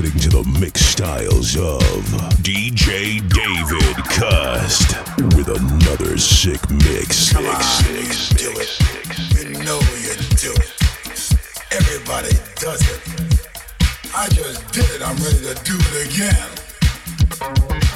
listening to the mixed styles of DJ David Cust with another sick mix. Come on, mix, you do it. You know you do it. Everybody does it. I just did it. I'm ready to do it again.